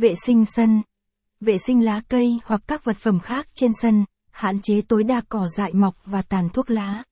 Vệ sinh sân. Vệ sinh lá cây hoặc các vật phẩm khác trên sân, hạn chế tối đa cỏ dại mọc và tàn thuốc lá.